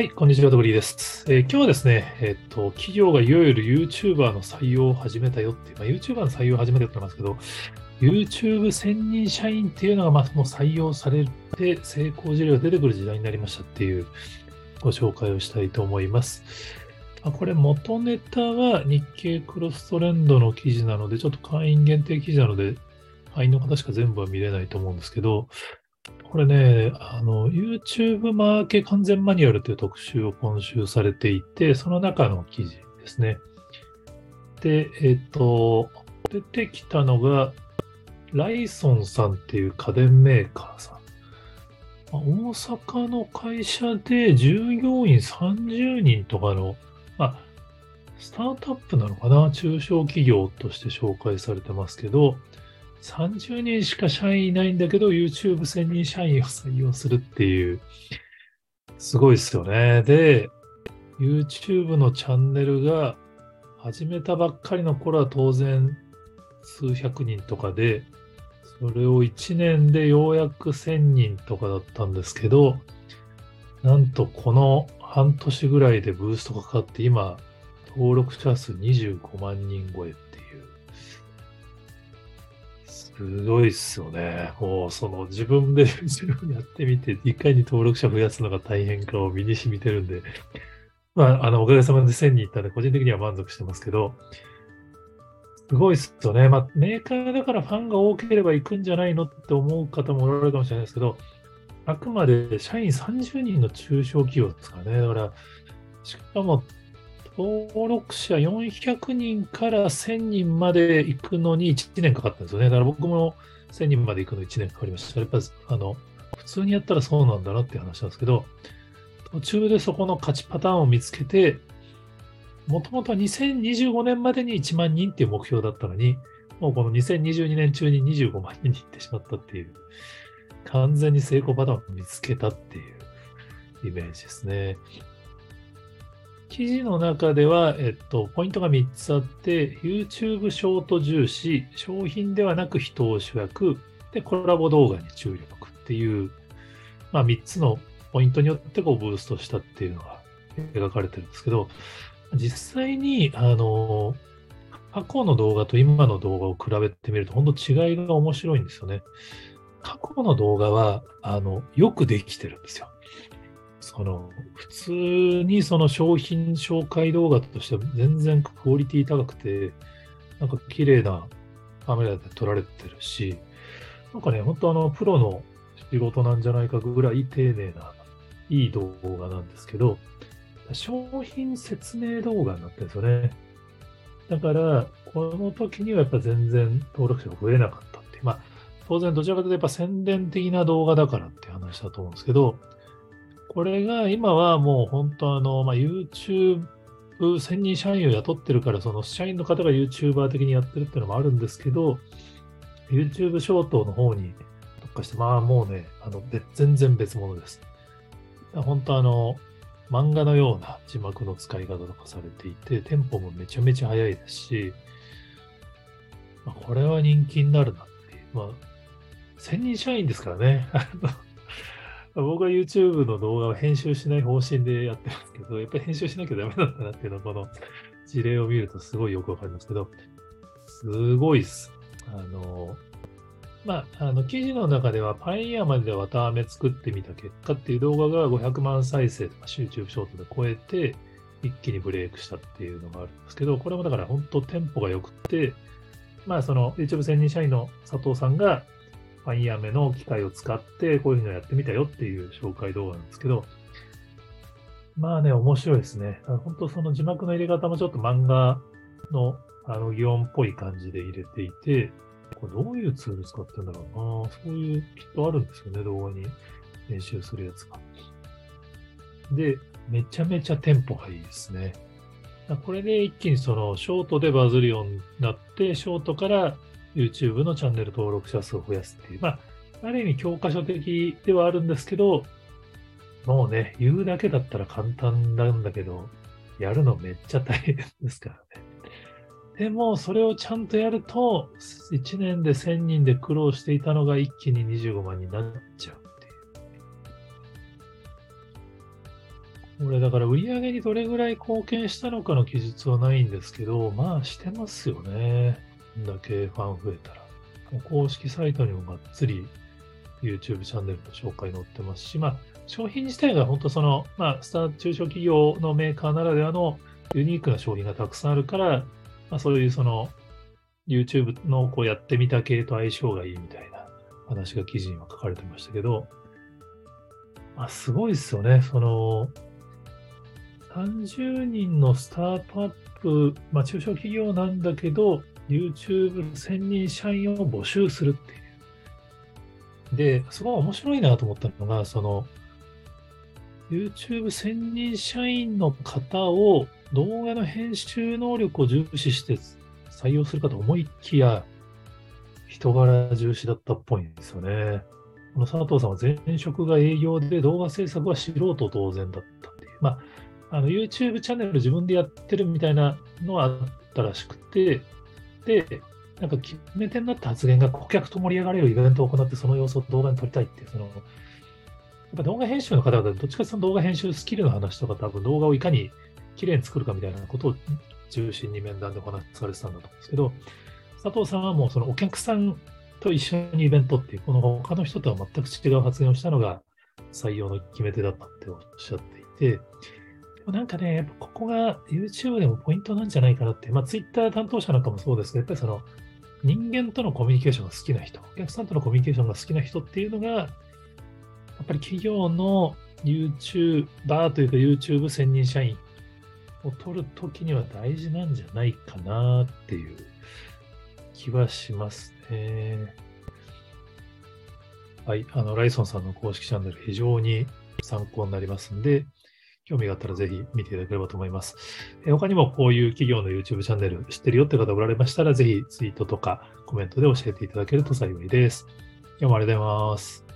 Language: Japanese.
はい、こんにちは、ドブリーです。えー今日はですね、えっと、企業がいわゆる YouTuber の採用を始めたよっていう、まあ、YouTuber の採用を始めたよって言ってますけど、YouTube 専任社員っていうのがまあもう採用されて成功事例が出てくる時代になりましたっていうご紹介をしたいと思います。あこれ元ネタは日経クロストレンドの記事なので、ちょっと会員限定記事なので、会員の方しか全部は見れないと思うんですけど、これね、あの、YouTube マーケ完全マニュアルという特集を今週されていて、その中の記事ですね。で、えっと、出てきたのが、ライソンさんっていう家電メーカーさん。大阪の会社で従業員30人とかの、まあ、スタートアップなのかな？中小企業として紹介されてますけど、30人しか社員いないんだけど、YouTube 専任社員を採用するっていう、すごいですよね。で、YouTube のチャンネルが始めたばっかりの頃は当然数百人とかで、それを1年でようやく1000人とかだったんですけど、なんとこの半年ぐらいでブーストがかかって今、登録者数25万人超え。すごいっすよね。もうその自分で 自分やってみて、いかに登録者増やすのが大変かを身に染みてるんで、まあ、あの、おかげさまで1000人いったんで、個人的には満足してますけど、すごいっすよね。まあ、メーカーだからファンが多ければ行くんじゃないのって思う方もおられるかもしれないですけど、あくまで社員30人の中小企業ですかね。だから、しかも、登録者400人から1000人まで行くのに1年かかったんですよね。だから僕も1000人まで行くの1年かかりました。やっぱ、あの、普通にやったらそうなんだなって話なんですけど、途中でそこの勝ちパターンを見つけて、もともとは2025年までに1万人っていう目標だったのに、もうこの2022年中に25万人に行ってしまったっていう、完全に成功パターンを見つけたっていうイメージですね。記事の中では、えっと、ポイントが3つあって、YouTube ショート重視、商品ではなく人を主役、で、コラボ動画に注力っていう、まあ3つのポイントによってこうブーストしたっていうのが描かれてるんですけど、実際に、あの、過去の動画と今の動画を比べてみると、本当違いが面白いんですよね。過去の動画は、あの、よくできてるんですよ。その、普通にその商品紹介動画としては全然クオリティ高くて、なんか綺麗なカメラで撮られてるし、なんかね、本当あの、プロの仕事なんじゃないかぐらい丁寧な、いい動画なんですけど、商品説明動画になってるんですよね。だから、この時にはやっぱ全然登録者が増えなかったっていう。まあ、当然どちらかというとやっぱ宣伝的な動画だからっていう話だと思うんですけど、これが今はもう本当あの、まあ、YouTube 専任社員を雇ってるから、その社員の方が YouTuber 的にやってるっていうのもあるんですけど、YouTube ショートの方に特化して、まあもうね、あの全然別物です。本当あの、漫画のような字幕の使い方とかされていて、テンポもめちゃめちゃ速いですし、まあ、これは人気になるなっていう。まあ、専任社員ですからね。僕は YouTube の動画を編集しない方針でやってますけど、やっぱり編集しなきゃダメなんだなっていうのは、この事例を見るとすごいよくわかりますけど、すごいっす。あの、まあ、あの記事の中では、パインヤまでで綿あめ作ってみた結果っていう動画が500万再生とか YouTube ショートで超えて、一気にブレイクしたっていうのがあるんですけど、これもだから本当テンポが良くて、まあその YouTube 専任社員の佐藤さんがパインヤーメの機械を使ってこういうのやってみたよっていう紹介動画なんですけど、まあね、面白いですね。本当その字幕の入れ方もちょっと漫画のあの擬音っぽい感じで入れていて、これどういうツール使ってんだろうな。そういうきっとあるんですよね、動画に編集するやつが。で、めちゃめちゃテンポがいいですね。これで一気にそのショートでバズるようになって、ショートから YouTube のチャンネル登録者数を増やすっていう。まあ、ある意味教科書的ではあるんですけど、もうね、言うだけだったら簡単なんだけど、やるのめっちゃ大変ですからね。でも、それをちゃんとやると、1年で1000人で苦労していたのが一気に25万になっちゃうっていう。これだから売り上げにどれぐらい貢献したのかの記述はないんですけど、まあしてますよね。こんだけファン増えたら。公式サイトにもがっつり YouTube チャンネルの紹介載ってますし、まあ商品自体が本当その、まあスター中小企業のメーカーならではのユニークな商品がたくさんあるから、まあそういうその YouTube のこうやってみた系と相性がいいみたいな話が記事には書かれてましたけど、まあ、すごいですよね。その、30人のスタートアップ、まあ、中小企業なんだけど、YouTube 1000人社員を募集するっていう。で、すごい面白いなと思ったのが、その、YouTube 1000人社員の方を動画の編集能力を重視して採用するかと思いきや、人柄重視だったっぽいんですよね。この佐藤さんは前職が営業で動画制作は素人当然だったっていう。まあ、の YouTube チャンネル自分でやってるみたいなのはあったらしくて、なんか決め手になった発言が顧客と盛り上がれるイベントを行ってその様子を動画に撮りたいっていう、その、やっぱ動画編集の方々どっちかというと動画編集スキルの話とか多分動画をいかに綺麗に作るかみたいなことを中心に面談でお話しされてたんだと思うんですけど、佐藤さんはもうそのお客さんと一緒にイベントっていう、この他の人とは全く違う発言をしたのが採用の決め手だったっておっしゃっていて、なんかね、ここが YouTube でもポイントなんじゃないかなって、まあ Twitter 担当者なんかもそうですけど、やっぱりその人間とのコミュニケーションが好きな人、お客さんとのコミュニケーションが好きな人っていうのが、やっぱり企業の YouTuber というか YouTube 専任社員を取るときには大事なんじゃないかなっていう気はしますね。はい。あの、ライソンさんの公式チャンネル非常に参考になりますんで、興味があったらぜひ見ていただければと思います。え他にもこういう企業の YouTube チャンネル知ってるよって方おられましたら、ぜひツイートとかコメントで教えていただけると幸いです。今日もありがとうございます。